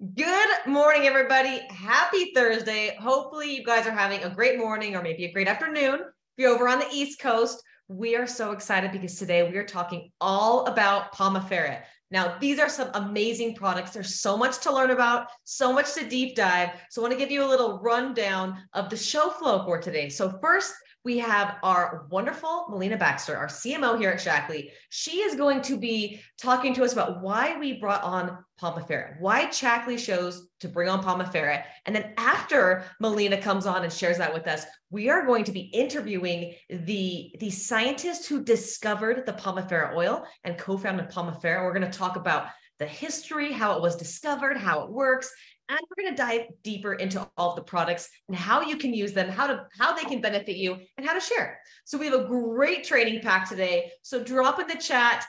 Good morning, everybody. Happy Thursday. Hopefully, you guys are having a great morning or maybe a great afternoon. If you're over on the East Coast, we are so excited because today we are talking all about Pomifera. Now, these are some amazing products. There's so much to learn about, so much to deep dive. So, I want to give you a little rundown of the show flow for today. So, first, we have our wonderful Melina Baxter, our CMO here at Shaklee. She is going to be talking to us about why we brought on Pomifera, why Shaklee chose to bring on Pomifera. And then after Melina comes on and shares that with us, we are going to be interviewing the, the scientist who discovered the Pomifera oil and co-founded Pomifera. We're going to talk about the history, how it was discovered, how it works, and we're going to dive deeper into all of the products and how you can use them how to how they can benefit you and how to share so we have a great training pack today so drop in the chat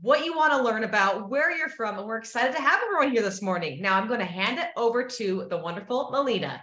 what you want to learn about where you're from and we're excited to have everyone here this morning. Now i'm going to hand it over to the wonderful melina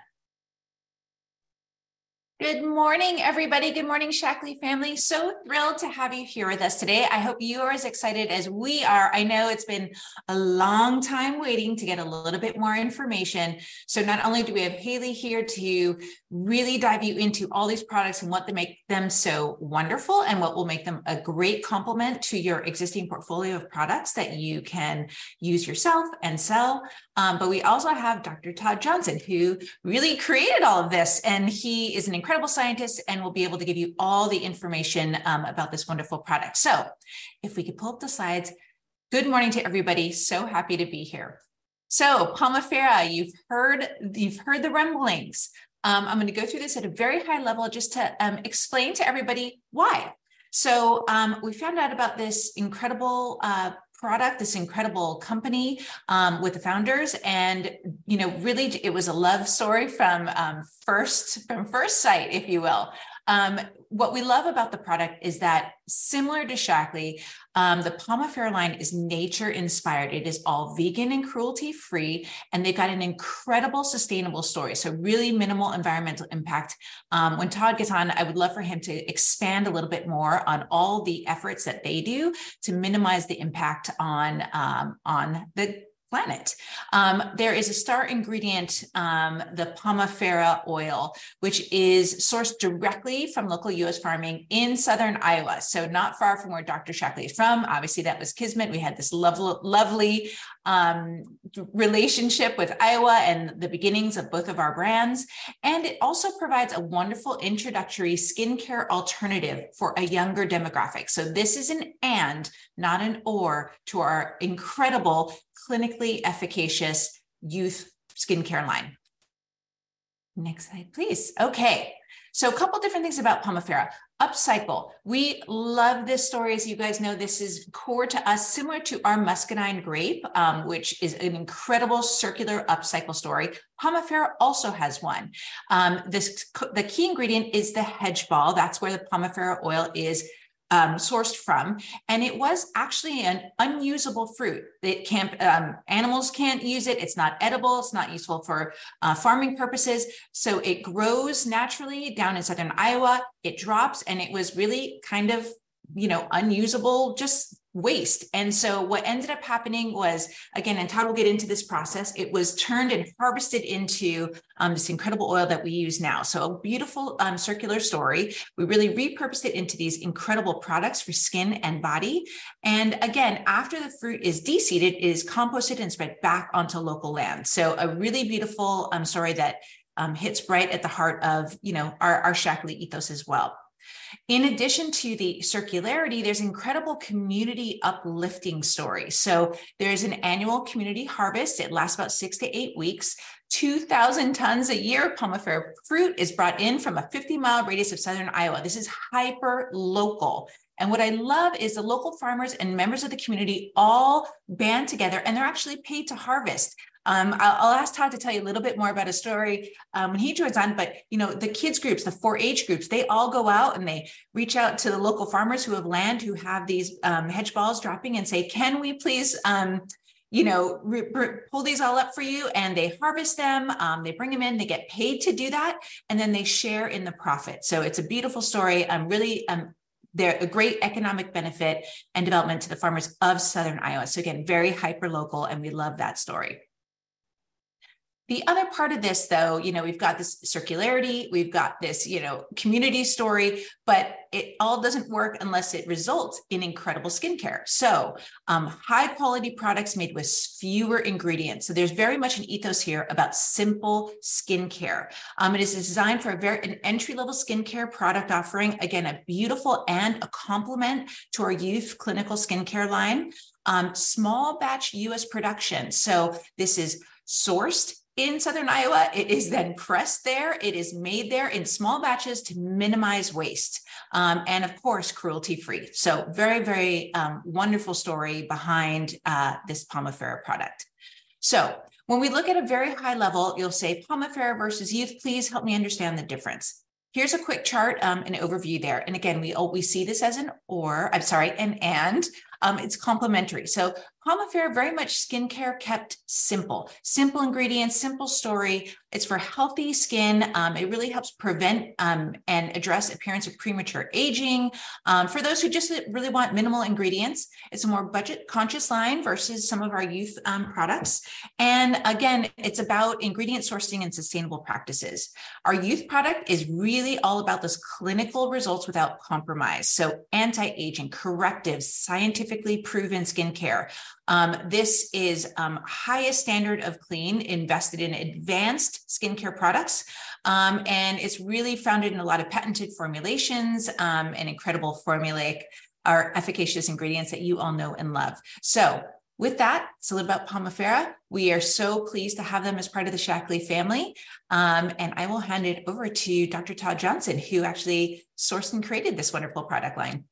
Good morning, everybody. Good morning, Shaklee family. So thrilled to have you here with us today. I hope you are as excited as we are. I know it's been a long time waiting to get a little bit more information. So not only do we have Haley here to really dive you into all these products and what they make them so wonderful and what will make them a great complement to your existing portfolio of products that you can use yourself and sell. Um, but we also have Dr. Todd Johnson, who really created all of this, and he is an incredible scientist and will be able to give you all the information um, about this wonderful product. So, if we could pull up the slides. Good morning to everybody. So happy to be here. So, Pomifera, you've heard you've heard the rumblings. Um, I'm going to go through this at a very high level just to um, explain to everybody why. So um, we found out about this incredible uh, product, this incredible company um, with the founders, and you know, really, it was a love story from um, first from first sight, if you will. Um, what we love about the product is that similar to Shaklee, um, the Pomifera line is nature inspired. It is all vegan and cruelty free, and they've got an incredible sustainable story. So, really minimal environmental impact. Um, when Todd gets on, I would love for him to expand a little bit more on all the efforts that they do to minimize the impact on um, on the planet. Um, there is a star ingredient, um, the Pomifera oil, which is sourced directly from local U.S. farming in southern Iowa. So not far from where Dr. Shaklee is from. Obviously, that was Kismet. We had this lovely, lovely um, relationship with Iowa and the beginnings of both of our brands. And it also provides a wonderful introductory skincare alternative for a younger demographic. So this is an and, not an or, to our incredible clinically efficacious youth skincare line. Next slide, please. Okay. So, a couple different things about Pomifera. Upcycle. We love this story. As you guys know, this is core to us, similar to our muscadine grape, um, which is an incredible circular upcycle story. Pomifera also has one. Um, this the key ingredient is the hedge ball. That's where the Pomifera oil is um, sourced from, and it was actually an unusable fruit. It can't um, animals can't use it. It's not edible. It's not useful for uh, farming purposes. So it grows naturally down in southern Iowa. It drops, and it was really kind of you know unusable, just waste. And so what ended up happening was, again, and Todd will get into this process, it was turned and harvested into um, this incredible oil that we use now. So a beautiful um, circular story. We really repurposed it into these incredible products for skin and body. And again, after the fruit is deseeded, it is composted and spread back onto local land. So a really beautiful um, story that um, hits right at the heart of, you know, our, our Shaklee ethos as well. In addition to the circularity, there's incredible community uplifting stories. So there's an annual community harvest. It lasts about six to eight weeks. 2,000 tons a year of pomifera fruit is brought in from a 50 mile radius of southern Iowa. This is hyper local. And what I love is the local farmers and members of the community all band together and they're actually paid to harvest. Um, I'll, I'll, ask Todd to tell you a little bit more about a story um, when he joins on. But you know, the kids groups, the 4-H groups, they all go out and they reach out to the local farmers who have land, who have these um, hedge balls dropping, and say, "Can we please?" Um, you know, re- re- pull these all up for you and they harvest them. Um, they bring them in, they get paid to do that, and then they share in the profit. So it's a beautiful story. I'm really, um, they're a great economic benefit and development to the farmers of Southern Iowa. So again, very hyper local, and we love that story. The other part of this, though, you know, we've got this circularity, we've got this, you know, community story, but it all doesn't work unless it results in incredible skincare. So, um, high quality products made with fewer ingredients. So, there's very much an ethos here about simple skincare. Um, it is designed for a very an entry level skincare product offering. Again, a beautiful and a complement to our youth clinical skincare line. Um, small batch US production. So, this is sourced in southern Iowa. It is then pressed there. It is made there in small batches to minimize waste. Um, and of course, cruelty free. So, very, very um, wonderful story behind uh, this Pomifera product. So, when we look at a very high level, you'll say Pomifera versus youth. Please help me understand the difference. Here's a quick chart, um, an overview there. And again, we, we see this as an or, I'm sorry, an and. Um, it's complementary. So Pomifera, very much skincare kept simple, simple ingredients, simple story. It's for healthy skin. Um, it really helps prevent um, and address appearance of premature aging. Um, for those who just really want minimal ingredients, it's a more budget conscious line versus some of our youth um, products. And again, it's about ingredient sourcing and sustainable practices. Our youth product is really all about those clinical results without compromise. So anti-aging, corrective, scientifically proven skincare um, this is um, highest standard of clean invested in advanced skincare products. Um, and it's really founded in a lot of patented formulations um, and incredible formulaic or efficacious ingredients that you all know and love. So with that, it's a little about Pomifera. We are so pleased to have them as part of the Shaklee family. Um, and I will hand it over to Dr. Todd Johnson, who actually sourced and created this wonderful product line.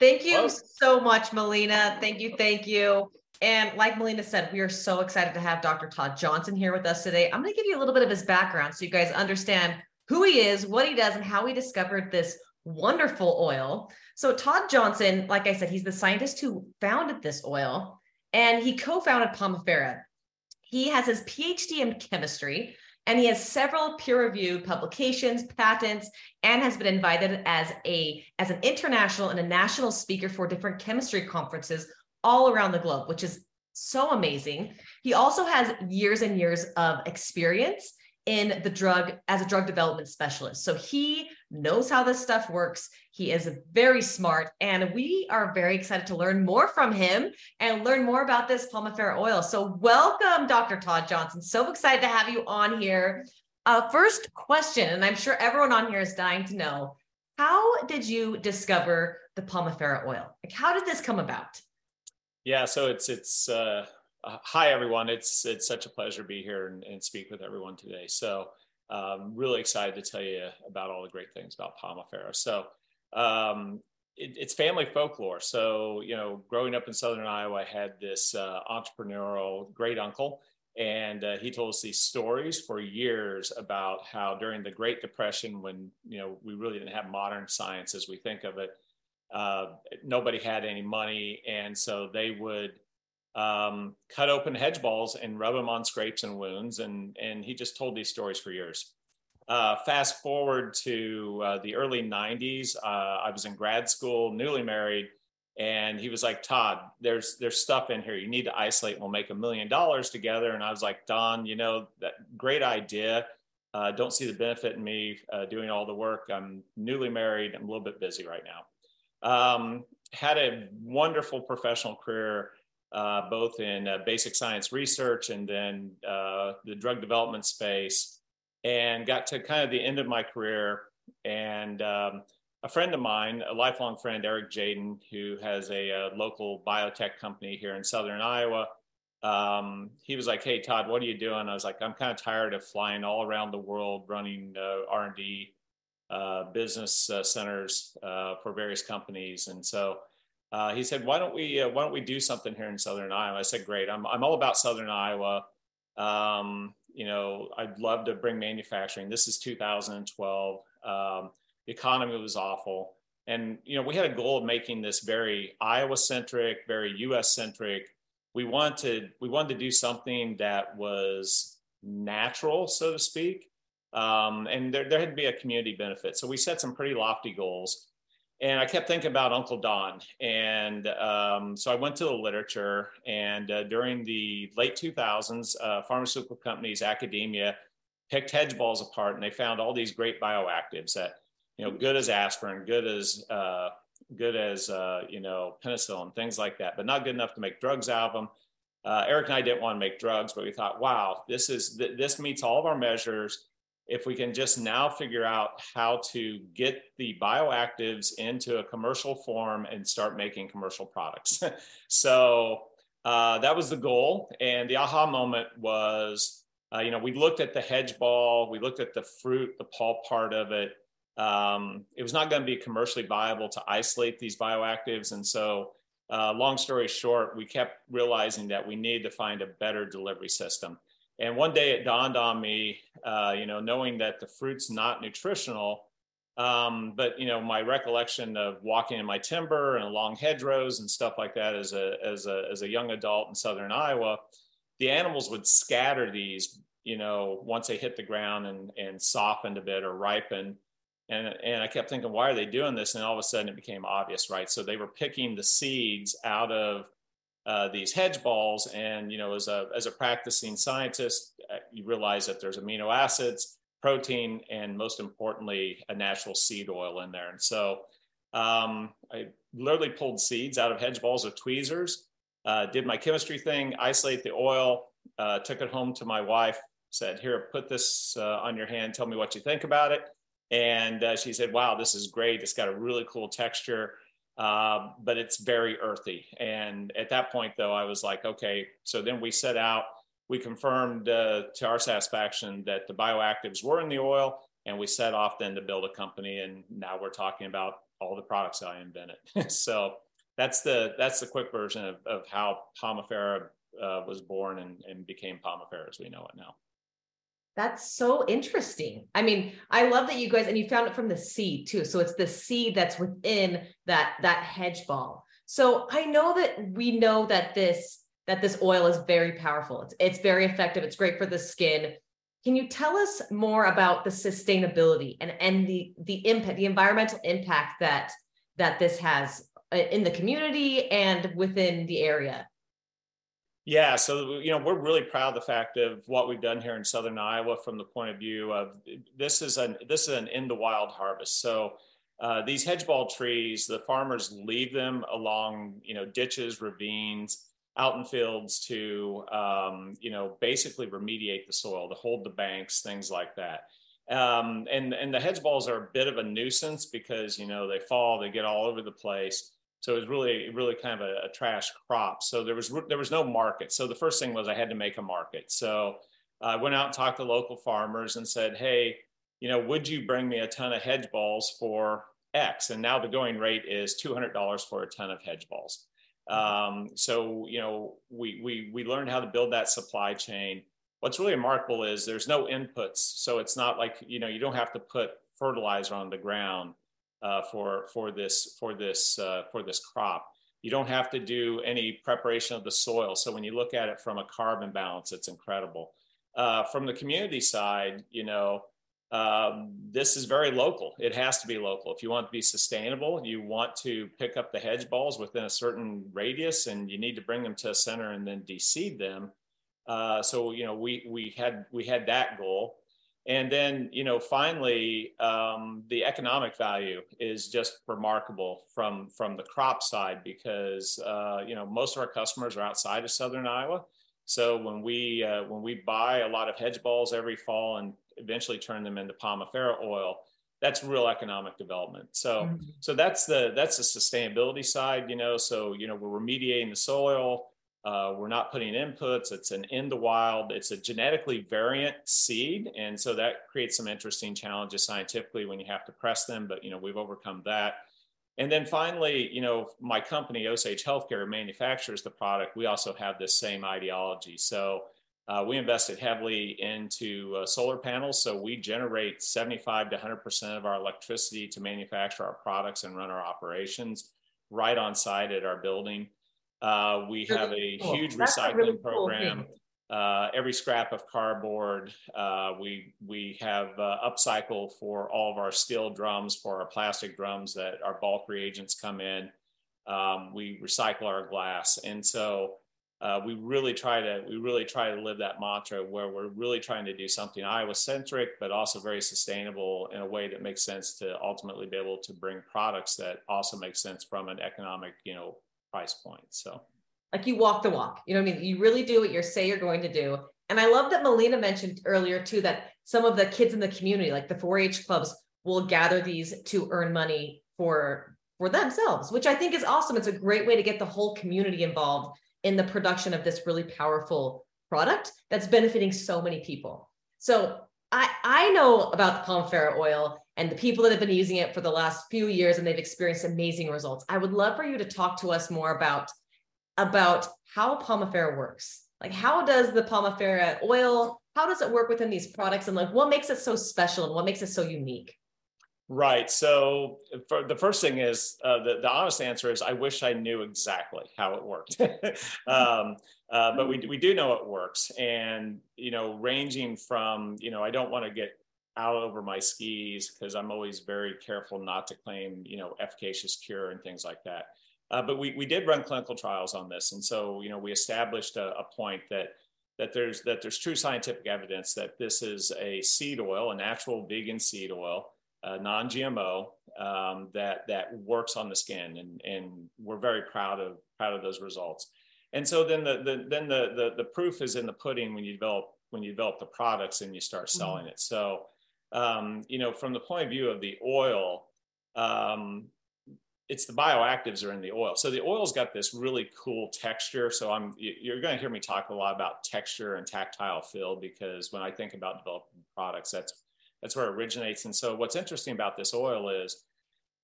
Thank you so much, Melina. Thank you. Thank you. And like Melina said, we are so excited to have Dr. Todd Johnson here with us today. I'm going to give you a little bit of his background so you guys understand who he is, what he does, and how he discovered this wonderful oil. So, Todd Johnson, like I said, he's the scientist who founded this oil and he co founded Pomifera. He has his PhD in chemistry and he has several peer-reviewed publications patents and has been invited as a as an international and a national speaker for different chemistry conferences all around the globe which is so amazing. He also has years and years of experience in the drug as a drug development specialist. So he knows how this stuff works. He is very smart, and we are very excited to learn more from him and learn more about this Pomifera oil. So, welcome, Dr. Todd Johnson. So excited to have you on here. Uh, first question, and I'm sure everyone on here is dying to know how did you discover the Pomifera oil? Like, how did this come about? Yeah, so it's it's uh, uh, hi, everyone. It's it's such a pleasure to be here and, and speak with everyone today. So, um, really excited to tell you about all the great things about Pomifera. So, um, it, it's family folklore. So, you know, growing up in Southern Iowa, I had this uh, entrepreneurial great uncle, and uh, he told us these stories for years about how during the Great Depression, when you know we really didn't have modern science as we think of it, uh, nobody had any money, and so they would um, cut open hedge balls and rub them on scrapes and wounds. And, and he just told these stories for years. Uh, fast forward to uh, the early 90s, uh, I was in grad school, newly married, and he was like, Todd, there's there's stuff in here you need to isolate. We'll make a million dollars together. And I was like, Don, you know that great idea. Uh, don't see the benefit in me uh, doing all the work. I'm newly married. I'm a little bit busy right now. Um, had a wonderful professional career uh, both in uh, basic science research and then uh, the drug development space, and got to kind of the end of my career. And um, a friend of mine, a lifelong friend, Eric Jaden, who has a, a uh, local biotech company here in Southern Iowa, um, he was like, "Hey Todd, what are you doing?" I was like, "I'm kind of tired of flying all around the world running uh, R&D uh, business centers for various companies," and so uh, he said, "Why don't we uh, Why don't we do something here in Southern Iowa?" I said, "Great. I'm I'm all about Southern Iowa. Um, you know, I'd love to bring manufacturing. This is 2012. Um, the economy was awful, and you know, we had a goal of making this very Iowa centric, very U.S. centric. We wanted we wanted to do something that was natural, so to speak." Um, and there, there had to be a community benefit. So we set some pretty lofty goals. And I kept thinking about Uncle Don. And um, so I went to the literature, and uh, during the late 2000s, uh, pharmaceutical companies, academia picked hedge balls apart, and they found all these great bioactives that, you know, good as aspirin, good as uh, good as uh, you know penicillin, things like that, but not good enough to make drugs out of them. Uh, Eric and I didn't want to make drugs, but we thought, wow, this is th- this meets all of our measures if we can just now figure out how to get the bioactives into a commercial form and start making commercial products. so uh, that was the goal. And the aha moment was, uh, you know, we looked at the hedge ball, we looked at the fruit, the pulp part of it. Um, it was not going to be commercially viable to isolate these bioactives. And so, uh, long story short, we kept realizing that we need to find a better delivery system. And one day it dawned on me, uh, you know, knowing that the fruit's not nutritional, um, but you know, my recollection of walking in my timber and along hedgerows and stuff like that as a as a as a young adult in southern Iowa, the animals would scatter these, you know, once they hit the ground and and softened a bit or ripened. And, and I kept thinking, why are they doing this? And all of a sudden it became obvious, right? So they were picking the seeds out of uh, these hedge balls. And you know, as a as a practicing scientist, uh, you realize that there's amino acids, protein, and most importantly, a natural seed oil in there. And so um, I literally pulled seeds out of hedge balls with tweezers. Uh, did my chemistry thing, isolate the oil, uh, took it home to my wife, said, "Here, put this uh, on your hand. Tell me what you think about it." And she said, "Wow, this is great. It's got a really cool texture." Uh, but it's very earthy. And at that point, though, I was like, okay. So then we set out. We confirmed uh, to our satisfaction that the bioactives were in the oil, and we set off then to build a company. And now we're talking about all the products I invented. so that's the that's the quick version of, of how Pomifera uh, was born and, and became Pomifera as we know it now. That's so interesting. I mean, I love that you guys and you found it from the seed too. So it's the seed that's within that that hedge ball. So I know that we know that this that this oil is very powerful. It's it's very effective. It's great for the skin. Can you tell us more about the sustainability and and the the impact, the environmental impact that that this has uh, in the community and within the area? Yeah, so you know we're really proud of the fact of what we've done here in Southern Iowa from the point of view of this is an this is an in the wild harvest. So uh, these hedge ball trees, the farmers leave them along you know ditches, ravines, out in fields to um, you know basically remediate the soil, to hold the banks, things like that. Um, and and the hedge balls are a bit of a nuisance because you know they fall, they get all over the place. So it was really, really kind of a, a, trash crop. So there was there was no market. So the first thing was I had to make a market. So I went out and talked to local farmers and said, hey, you know, would you bring me a ton of hedge balls for X? And now the going rate is two hundred dollars for a ton of hedge balls. Um, so you know, we we we learned how to build that supply chain. What's really remarkable is there's no inputs, so it's not like you know you don't have to put fertilizer on the ground uh, for for this for this uh, for this crop. You don't have to do any preparation of the soil. So when you look at it from a carbon balance, it's incredible. Uh, from the community side, you know, um, this is very local. It has to be local. If you want to be sustainable, you want to pick up the hedge balls within a certain radius, and you need to bring them to a center and then deseed them. Uh, so you know, we we had we had that goal and then you know finally um, the economic value is just remarkable from from the crop side because uh, you know most of our customers are outside of southern iowa. So when we uh, when we buy a lot of hedge balls every fall and eventually turn them into pomifera oil that's real economic development. So mm-hmm. so that's the that's the sustainability side you know. So you know we're remediating the soil uh, we're not putting inputs. It's an in the wild. It's a genetically variant seed, and so that creates some interesting challenges scientifically when you have to press them. But you know we've overcome that. And then finally, you know, my company Osage Healthcare manufactures the product. We also have this same ideology. So uh, we invested heavily into uh, solar panels. So we generate 75 to 100 percent of our electricity to manufacture our products and run our operations right on site at our building. Uh, we have a cool. huge That's recycling a really program. Cool uh, every scrap of cardboard. Uh, we we have uh, upcycle for all of our steel drums, for our plastic drums that our bulk reagents come in. Um, we recycle our glass, and so uh, we really try to we really try to live that mantra where we're really trying to do something Iowa centric, but also very sustainable in a way that makes sense to ultimately be able to bring products that also make sense from an economic you know price point. So like you walk the walk. You know what I mean? You really do what you say you're going to do. And I love that Melina mentioned earlier too that some of the kids in the community, like the 4-H clubs, will gather these to earn money for for themselves, which I think is awesome. It's a great way to get the whole community involved in the production of this really powerful product that's benefiting so many people. So I I know about the Pomifera oil and the people that have been using it for the last few years and they've experienced amazing results. I would love for you to talk to us more about about how Pomifera works. Like, how does the Pomifera oil, how does it work within these products? And like, what makes it so special and what makes it so unique? Right. So the first thing is uh, the, the honest answer is I wish I knew exactly how it worked. um, uh, but we, we do know it works. And, you know, ranging from, you know, I don't want to get out over my skis because I'm always very careful not to claim, you know, efficacious cure and things like that. Uh, but we, we did run clinical trials on this. And so, you know, we established a, a point that that there's that there's true scientific evidence that this is a seed oil, a natural vegan seed oil, uh, non-GMO, um, that that works on the skin, and and we're very proud of proud of those results. And so then the, the then the, the the proof is in the pudding when you develop when you develop the products and you start selling mm-hmm. it. So um, you know, from the point of view of the oil, um, it's the bioactives are in the oil. So the oil's got this really cool texture. So I'm you're going to hear me talk a lot about texture and tactile feel because when I think about developing products, that's that's where it originates. And so what's interesting about this oil is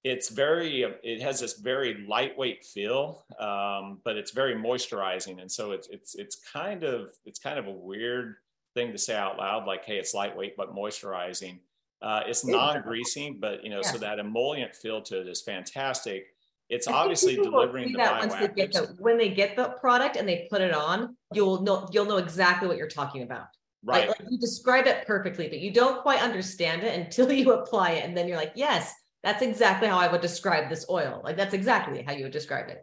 it's very it has this very lightweight feel, um, but it's very moisturizing. And so it's it's it's kind of it's kind of a weird thing to say out loud, like hey, it's lightweight but moisturizing. Uh, it's non-greasing, but you know, yeah. so that emollient feel to it is fantastic. It's I obviously delivering the that once they get the, when they get the product and they put it on, you'll know you'll know exactly what you're talking about. Right. Like, like you describe it perfectly, but you don't quite understand it until you apply it, and then you're like, yes, that's exactly how I would describe this oil. Like that's exactly how you would describe it.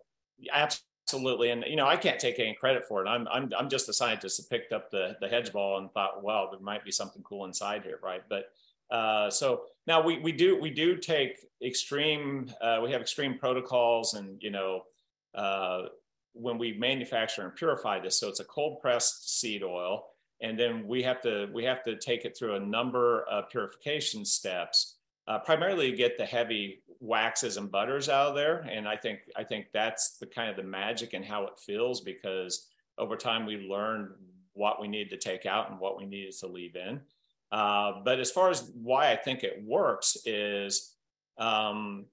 Absolutely, and you know, I can't take any credit for it. I'm I'm I'm just a scientist that picked up the the hedge ball and thought, well, there might be something cool inside here, right? But uh, so now we, we do we do take extreme uh, we have extreme protocols and you know uh, when we manufacture and purify this so it's a cold pressed seed oil and then we have to we have to take it through a number of purification steps uh, primarily to get the heavy waxes and butters out of there and I think I think that's the kind of the magic and how it feels because over time we learned what we needed to take out and what we needed to leave in. Uh, but as far as why I think it works is um,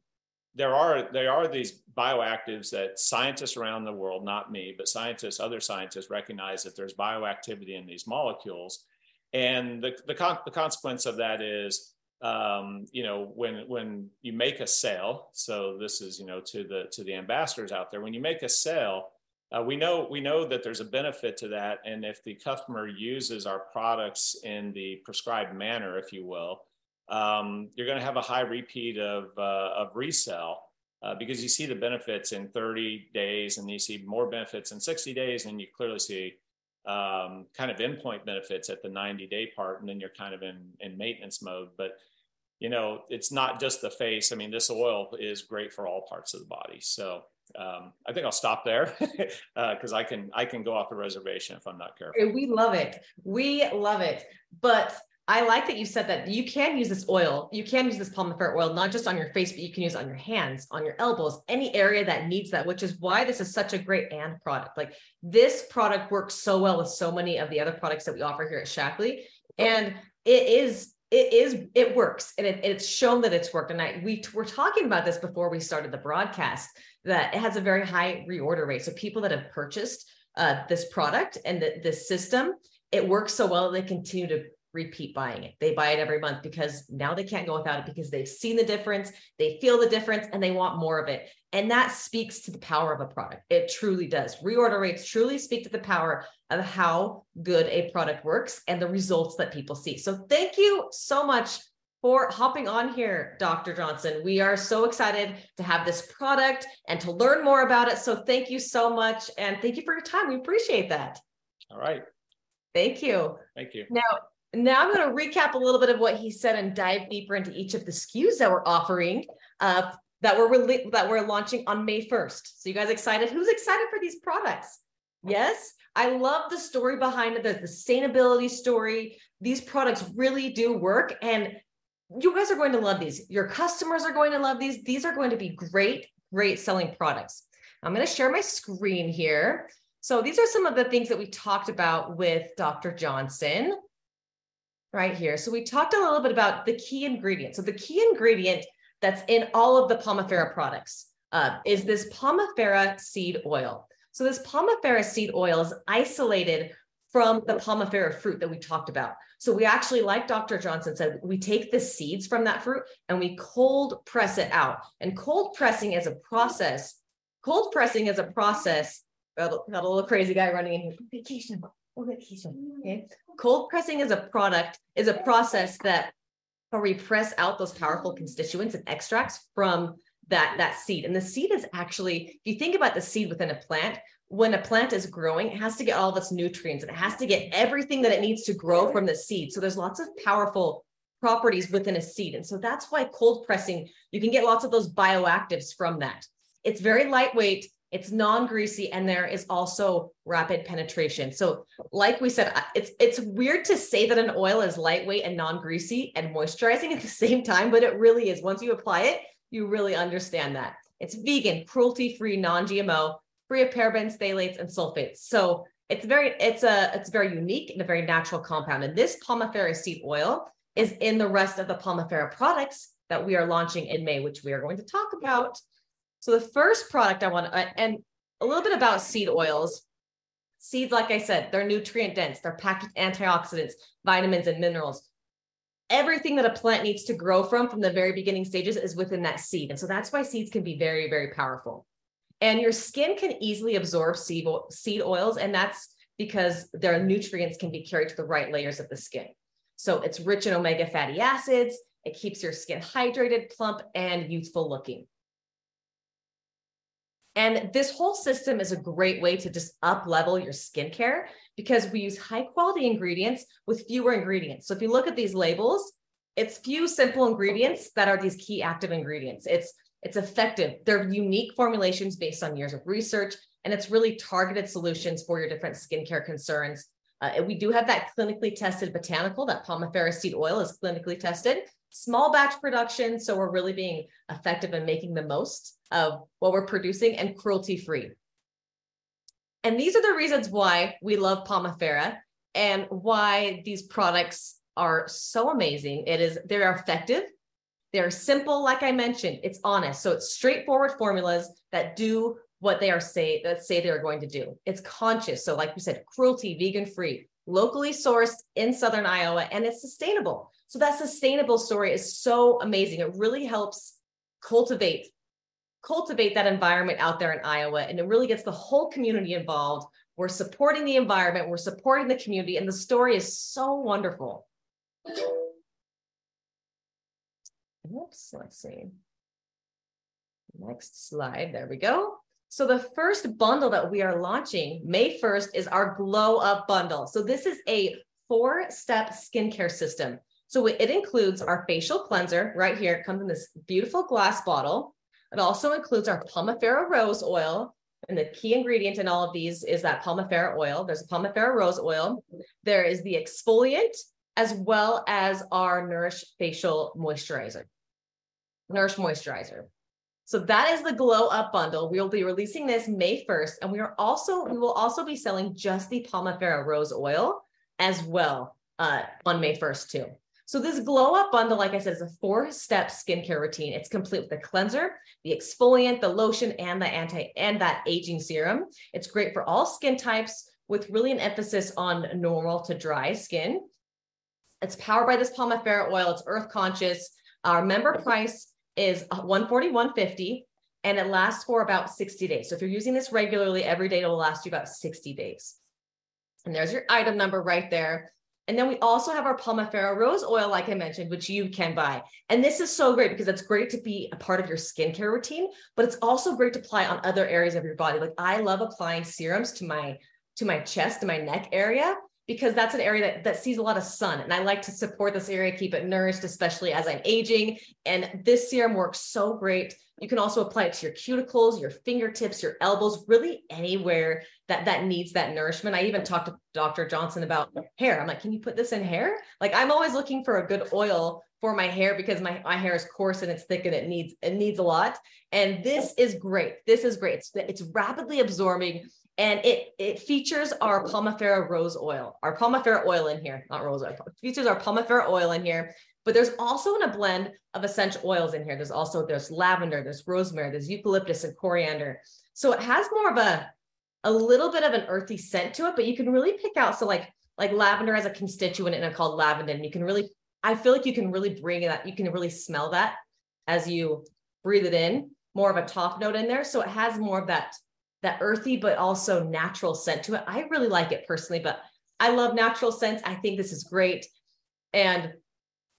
there are there are these bioactives that scientists around the world, not me, but scientists, other scientists recognize that there's bioactivity in these molecules, and the the, con- the consequence of that is um, you know when when you make a sale. So this is you know to the to the ambassadors out there when you make a sale uh, we know we know that there's a benefit to that, and if the customer uses our products in the prescribed manner, if you will, um, you're going to have a high repeat of uh, of resell uh, because you see the benefits in 30 days, and you see more benefits in 60 days, and you clearly see um, kind of endpoint benefits at the 90 day part, and then you're kind of in in maintenance mode. But you know, it's not just the face. I mean, this oil is great for all parts of the body. So um, I think I'll stop there because uh, I can I can go off the reservation if I'm not careful. We love it. We love it. But I like that you said that you can use this oil. You can use this Pomifera oil not just on your face, but you can use it on your hands, on your elbows, any area that needs that. Which is why this is such a great and product. Like this product works so well with so many of the other products that we offer here at Shaklee, and it is it is it works and it, it's shown that it's worked. And i we were talking about this before we started the broadcast that it has a very high reorder rate. So people that have purchased uh, this product and the, this system it works so well they continue to repeat buying it. They buy it every month because now they can't go without it because they've seen the difference, they feel the difference, and they want more of it. And that speaks to the power of a product. It truly does. Reorder rates truly speak to the power of how good a product works and the results that people see. So thank you so much for hopping on here, Dr. Johnson. We are so excited to have this product and to learn more about it. So thank you so much. And thank you for your time. We appreciate that. All right. Thank you. Thank you. Now, now I'm going to recap a little bit of what he said and dive deeper into each of the SKUs that we're offering uh, that we're really, that we're launching on May 1st. So you guys excited? Who's excited for these products? Yes. I love the story behind it, the sustainability story. These products really do work. And you guys are going to love these. Your customers are going to love these. These are going to be great, great selling products. I'm going to share my screen here. So these are some of the things that we talked about with Dr. Johnson right here. So we talked a little bit about the key ingredient. So the key ingredient that's in all of the Pomifera products uh, is this Pomifera seed oil. So this Pomifera seed oil is isolated from the Pomifera fruit that we talked about. So we actually, like Dr. Johnson said, we take the seeds from that fruit and we cold press it out. And cold pressing is a process. Cold pressing is a process. Got a, got a little crazy guy running in here. Vacation. Okay. Cold pressing is a product, is a process that we press out those powerful constituents and extracts from that that seed. And the seed is actually, if you think about the seed within a plant, when a plant is growing, it has to get all of its nutrients and it has to get everything that it needs to grow from the seed. So there's lots of powerful properties within a seed. And so that's why cold pressing, you can get lots of those bioactives from that. It's very lightweight, it's non-greasy, and there is also rapid penetration. So, like we said, it's it's weird to say that an oil is lightweight and non-greasy and moisturizing at the same time, but it really is. Once you apply it, you really understand that. It's vegan, cruelty-free, non-GMO, free of parabens, phthalates, and sulfates. So it's very, it's a, it's very unique and a very natural compound. And this Pomifera seed oil is in the rest of the Pomifera products that we are launching in May, which we are going to talk about. So the first product I want to, and a little bit about seed oils. Seeds, like I said, they're nutrient dense. They're packed with antioxidants, vitamins, and minerals. Everything that a plant needs to grow from from the very beginning stages is within that seed. And so that's why seeds can be very, very powerful. And your skin can easily absorb seed, seed oils, and that's because their nutrients can be carried to the right layers of the skin. So it's rich in omega fatty acids. It keeps your skin hydrated, plump, and youthful looking. And this whole system is a great way to just up level your skincare because we use high quality ingredients with fewer ingredients. So if you look at these labels, it's few simple ingredients that are these key active ingredients. It's it's effective. They're unique formulations based on years of research, and it's really targeted solutions for your different skincare concerns. Uh, we do have that clinically tested botanical, that Pomifera seed oil is clinically tested. Small batch production, so we're really being effective in making the most of what we're producing and cruelty free. And these are the reasons why we love Pomifera and why these products are so amazing. It is they're effective they're simple, like I mentioned. It's honest. So it's straightforward formulas that do what they are say that say they're going to do. It's conscious. So, like we said, cruelty, vegan free, locally sourced in southern Iowa, and it's sustainable. So that sustainable story is so amazing. It really helps cultivate cultivate that environment out there in Iowa, and it really gets the whole community involved. We're supporting the environment, we're supporting the community, and the story is so wonderful. Oops, let's see. Next slide, there we go. So the first bundle that we are launching May 1st is our Glow Up Bundle. So this is a four-step skincare system. So it includes our facial cleanser right here. It comes in this beautiful glass bottle. It also includes our Pomifera rose oil. And the key ingredient in all of these is that Pomifera oil. There's a Pomifera rose oil. There is the exfoliant as well as our Nourish facial moisturizer. Nourish Moisturizer. So that is the Glow Up bundle. We will be releasing this May 1st, and we are also we will also be selling just the Pomifera Rose Oil as well uh, on May 1st too. So this Glow Up bundle, like I said, is a four-step skincare routine. It's complete with the cleanser, the exfoliant, the lotion, and the anti and that aging serum. It's great for all skin types with really an emphasis on normal to dry skin It's powered by this Pomifera oil. It's earth conscious. Our member price is 141.50 and it lasts for about 60 days. So if you're using this regularly every day, it'll last you about 60 days. And there's your item number right there. And then we also have our Pomifera rose oil, like I mentioned, which you can buy. And this is so great because it's great to be a part of your skincare routine, but it's also great to apply on other areas of your body. Like I love applying serums to my to my chest, to my neck area, because that's an area that, that sees a lot of sun. And I like to support this area, keep it nourished, especially as I'm aging. And this serum works so great you can also apply it to your cuticles, your fingertips, your elbows, really anywhere that that needs that nourishment. I even talked to Dr. Johnson about hair. I'm like, can you put this in hair? Like I'm always looking for a good oil for my hair because my, my hair is coarse and it's thick and it needs it needs a lot. And this is great. This is great. It's, it's rapidly absorbing and it it features our Pomifera rose oil, our Pomifera oil in here, not rose oil. Features our Pomifera oil in here. But there's also in a blend of essential oils in here. There's also there's lavender, there's rosemary, there's eucalyptus and coriander. So it has more of a a little bit of an earthy scent to it, but you can really pick out so like like lavender has a constituent in it called lavender, And you can really I feel like you can really bring that you can really smell that as you breathe it in, more of a top note in there. So it has more of that that earthy but also natural scent to it. I really like it personally, but I love natural scents. I think this is great. And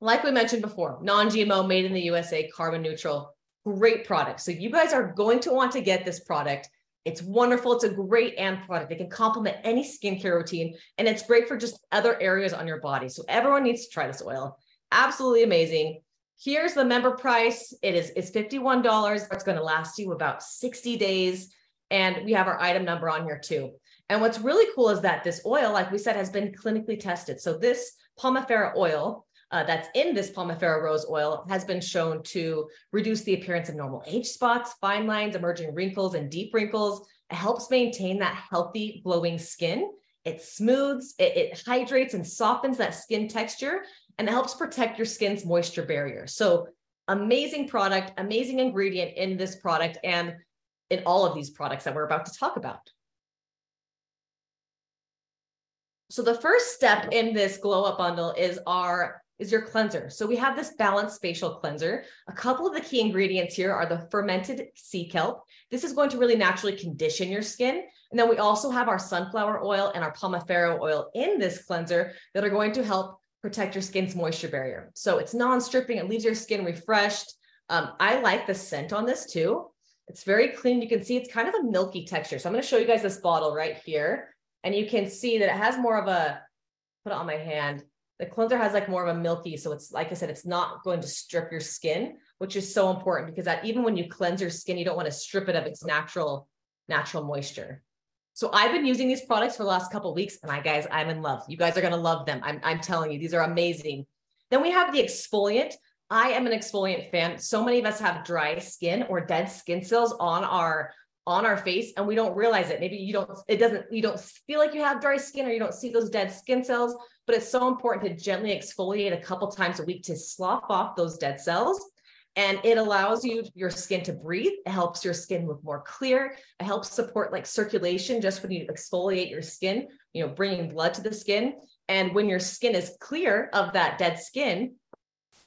like we mentioned before, non GMO, made in the USA, carbon neutral, great product. So you guys are going to want to get this product. It's wonderful. It's a great and product. It can complement any skincare routine and it's great for just other areas on your body. So everyone needs to try this oil. Absolutely amazing. Here's the member price. It is it's $51. It's going to last you about 60 days. And we have our item number on here too. And what's really cool is that this oil, like we said, has been clinically tested. So this Pomifera oil uh, that's in this Pomifera rose oil has been shown to reduce the appearance of normal age spots, fine lines, emerging wrinkles, and deep wrinkles. It helps maintain that healthy, glowing skin. It smooths, it, it hydrates and softens that skin texture, and it helps protect your skin's moisture barrier. So, amazing product, amazing ingredient in this product, and in all of these products that we're about to talk about. So the first step in this glow up bundle is our is your cleanser. So we have this balanced facial cleanser. A couple of the key ingredients here are the fermented sea kelp. This is going to really naturally condition your skin. And then we also have our sunflower oil and our pomifera oil in this cleanser that are going to help protect your skin's moisture barrier. So it's non-stripping, it leaves your skin refreshed. Um, I like the scent on this too. It's very clean. You can see it's kind of a milky texture. So I'm going to show you guys this bottle right here. And you can see that it has more of a, put it on my hand, the cleanser has like more of a milky so it's like i said it's not going to strip your skin which is so important because that even when you cleanse your skin you don't want to strip it of its natural natural moisture. So i've been using these products for the last couple weeks and i guys i'm in love. You guys are going to love them. I'm, I'm telling you these are amazing. Then we have the exfoliant. I am an exfoliant fan. So many of us have dry skin or dead skin cells on our on our face and we don't realize it. Maybe you don't it doesn't you don't feel like you have dry skin or you don't see those dead skin cells but it's so important to gently exfoliate a couple times a week to slough off those dead cells. And it allows you your skin to breathe. It helps your skin look more clear. It helps support like circulation just when you exfoliate your skin, you know, bringing blood to the skin. And when your skin is clear of that dead skin,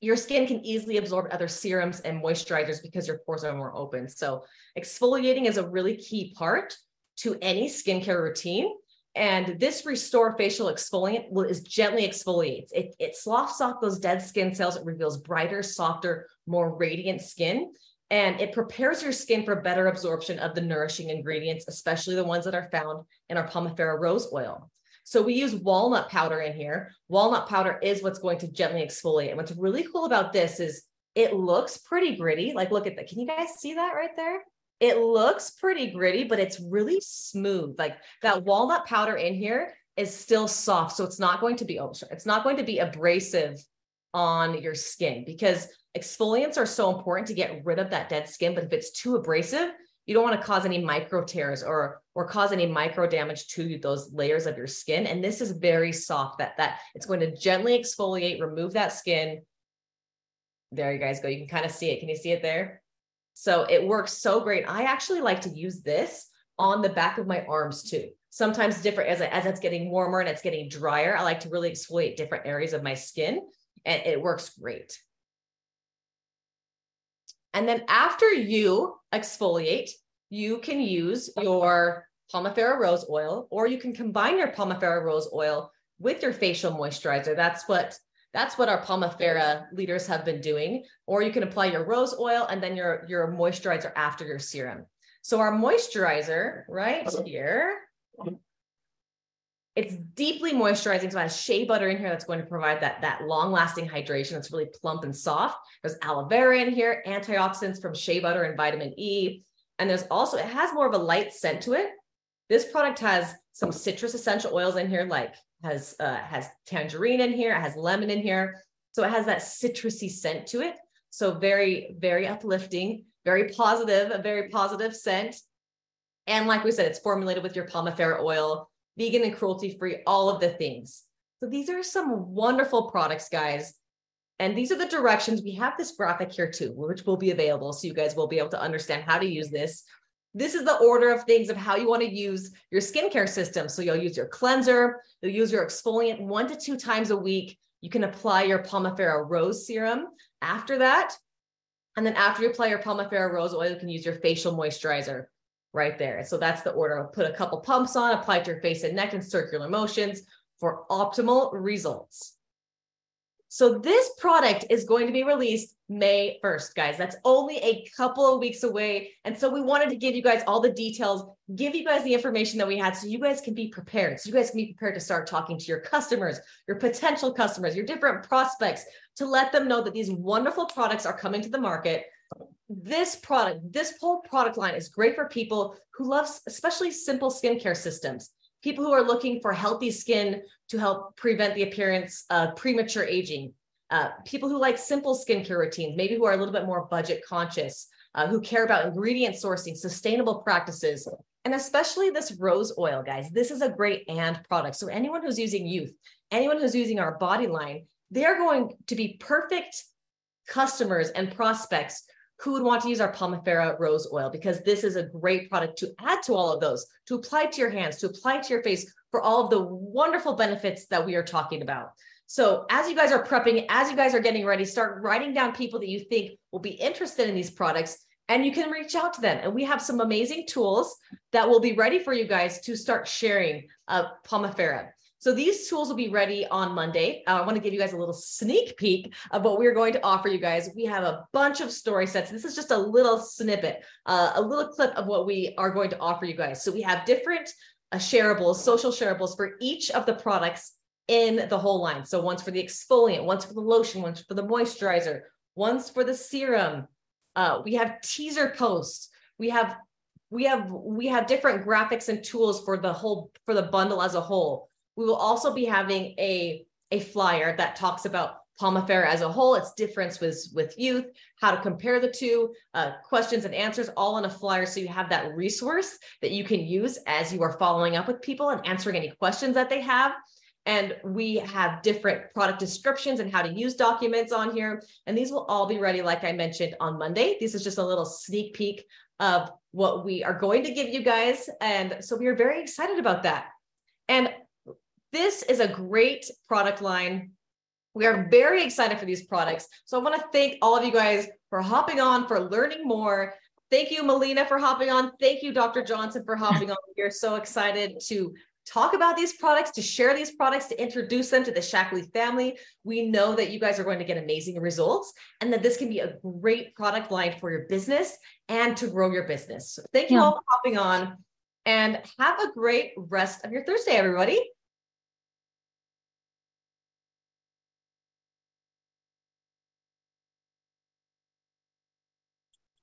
your skin can easily absorb other serums and moisturizers because your pores are more open. So exfoliating is a really key part to any skincare routine. And this Restore Facial Exfoliant will, is gently exfoliates. It, it sloughs off those dead skin cells. It reveals brighter, softer, more radiant skin. And it prepares your skin for better absorption of the nourishing ingredients, especially the ones that are found in our Pomifera rose oil. So we use walnut powder in here. Walnut powder is what's going to gently exfoliate. And what's really cool about this is it looks pretty gritty. Like, look at that. Can you guys see that right there? It looks pretty gritty, but it's really smooth. Like that walnut powder in here is still soft. So it's not going to be, oh, sorry, it's not going to be abrasive on your skin because exfoliants are so important to get rid of that dead skin. But if it's too abrasive, you don't want to cause any micro tears or or cause any micro damage to those layers of your skin. And this is very soft that that it's going to gently exfoliate, remove that skin. There you guys go. You can kind of see it. Can you see it there? So it works so great. I actually like to use this on the back of my arms too. Sometimes different as, as it's getting warmer and it's getting drier. I like to really exfoliate different areas of my skin and it works great. And then after you exfoliate, you can use your Pomifera rose oil, or you can combine your Pomifera rose oil with your facial moisturizer. That's what that's what our Pomifera leaders have been doing. Or you can apply your rose oil and then your your moisturizer after your serum. So our moisturizer right here, it's deeply moisturizing. So it has shea butter in here that's going to provide that, that long lasting hydration. It's really plump and soft. There's aloe vera in here, antioxidants from shea butter and vitamin E. And there's also, it has more of a light scent to it. This product has some citrus essential oils in here, like has uh, has tangerine in here, it has lemon in here. So it has that citrusy scent to it. So very, very uplifting, very positive, a very positive scent. And like we said, it's formulated with your Pomifera oil, vegan and cruelty free, all of the things. So these are some wonderful products, guys. And these are the directions. We have this graphic here too, which will be available. So you guys will be able to understand how to use this. This is the order of things of how you want to use your skincare system. So you'll use your cleanser, you'll use your exfoliant one to two times a week. You can apply your Pomifera Rose Serum after that. And then after you apply your Pomifera Rose Oil, you can use your facial moisturizer right there. So that's the order. Put a couple pumps on, apply to your face and neck in circular motions for optimal results. So this product is going to be released May 1st, guys. That's only a couple of weeks away. And so we wanted to give you guys all the details, give you guys the information that we had so you guys can be prepared. So you guys can be prepared to start talking to your customers, your potential customers, your different prospects to let them know that these wonderful products are coming to the market. This product, this whole product line is great for people who love especially simple skincare systems people who are looking for healthy skin to help prevent the appearance of premature aging, uh, people who like simple skincare routines, maybe who are a little bit more budget conscious, uh, who care about ingredient sourcing, sustainable practices, and especially this rose oil, guys. This is a great and product. So anyone who's using youth, anyone who's using our body line, they're going to be perfect customers and prospects who would want to use our Pomifera rose oil because this is a great product to add to all of those, to apply to your hands, to apply to your face for all of the wonderful benefits that we are talking about. So, as you guys are prepping, as you guys are getting ready, start writing down people that you think will be interested in these products and you can reach out to them. And we have some amazing tools that will be ready for you guys to start sharing uh, Pomifera. So these tools will be ready on Monday. Uh, I want to give you guys a little sneak peek of what we're going to offer you guys. We have a bunch of story sets. This is just a little snippet, uh, a little clip of what we are going to offer you guys. So we have different uh, shareables, social shareables for each of the products in the whole line. So one's for the exfoliant, one's for the lotion, one's for the moisturizer, one's for the serum. Uh, we have teaser posts. We have we have we have different graphics and tools for the whole for the bundle as a whole we will also be having a, a flyer that talks about Pomifera as a whole, its difference with, with youth, how to compare the two, uh, questions and answers all in a flyer. So you have that resource that you can use as you are following up with people and answering any questions that they have. And we have different product descriptions and how to use documents on here. And these will all be ready, like I mentioned, on Monday. This is just a little sneak peek of what we are going to give you guys. And so we are very excited about that. And this is a great product line. We are very excited for these products. So I want to thank all of you guys for hopping on, for learning more. Thank you, Melina, for hopping on. Thank you, Dr. Johnson, for hopping on. We're so excited to talk about these products, to share these products, to introduce them to the Shaklee family. We know that you guys are going to get amazing results and that this can be a great product line for your business and to grow your business. So thank you yeah. all for hopping on and have a great rest of your Thursday, everybody.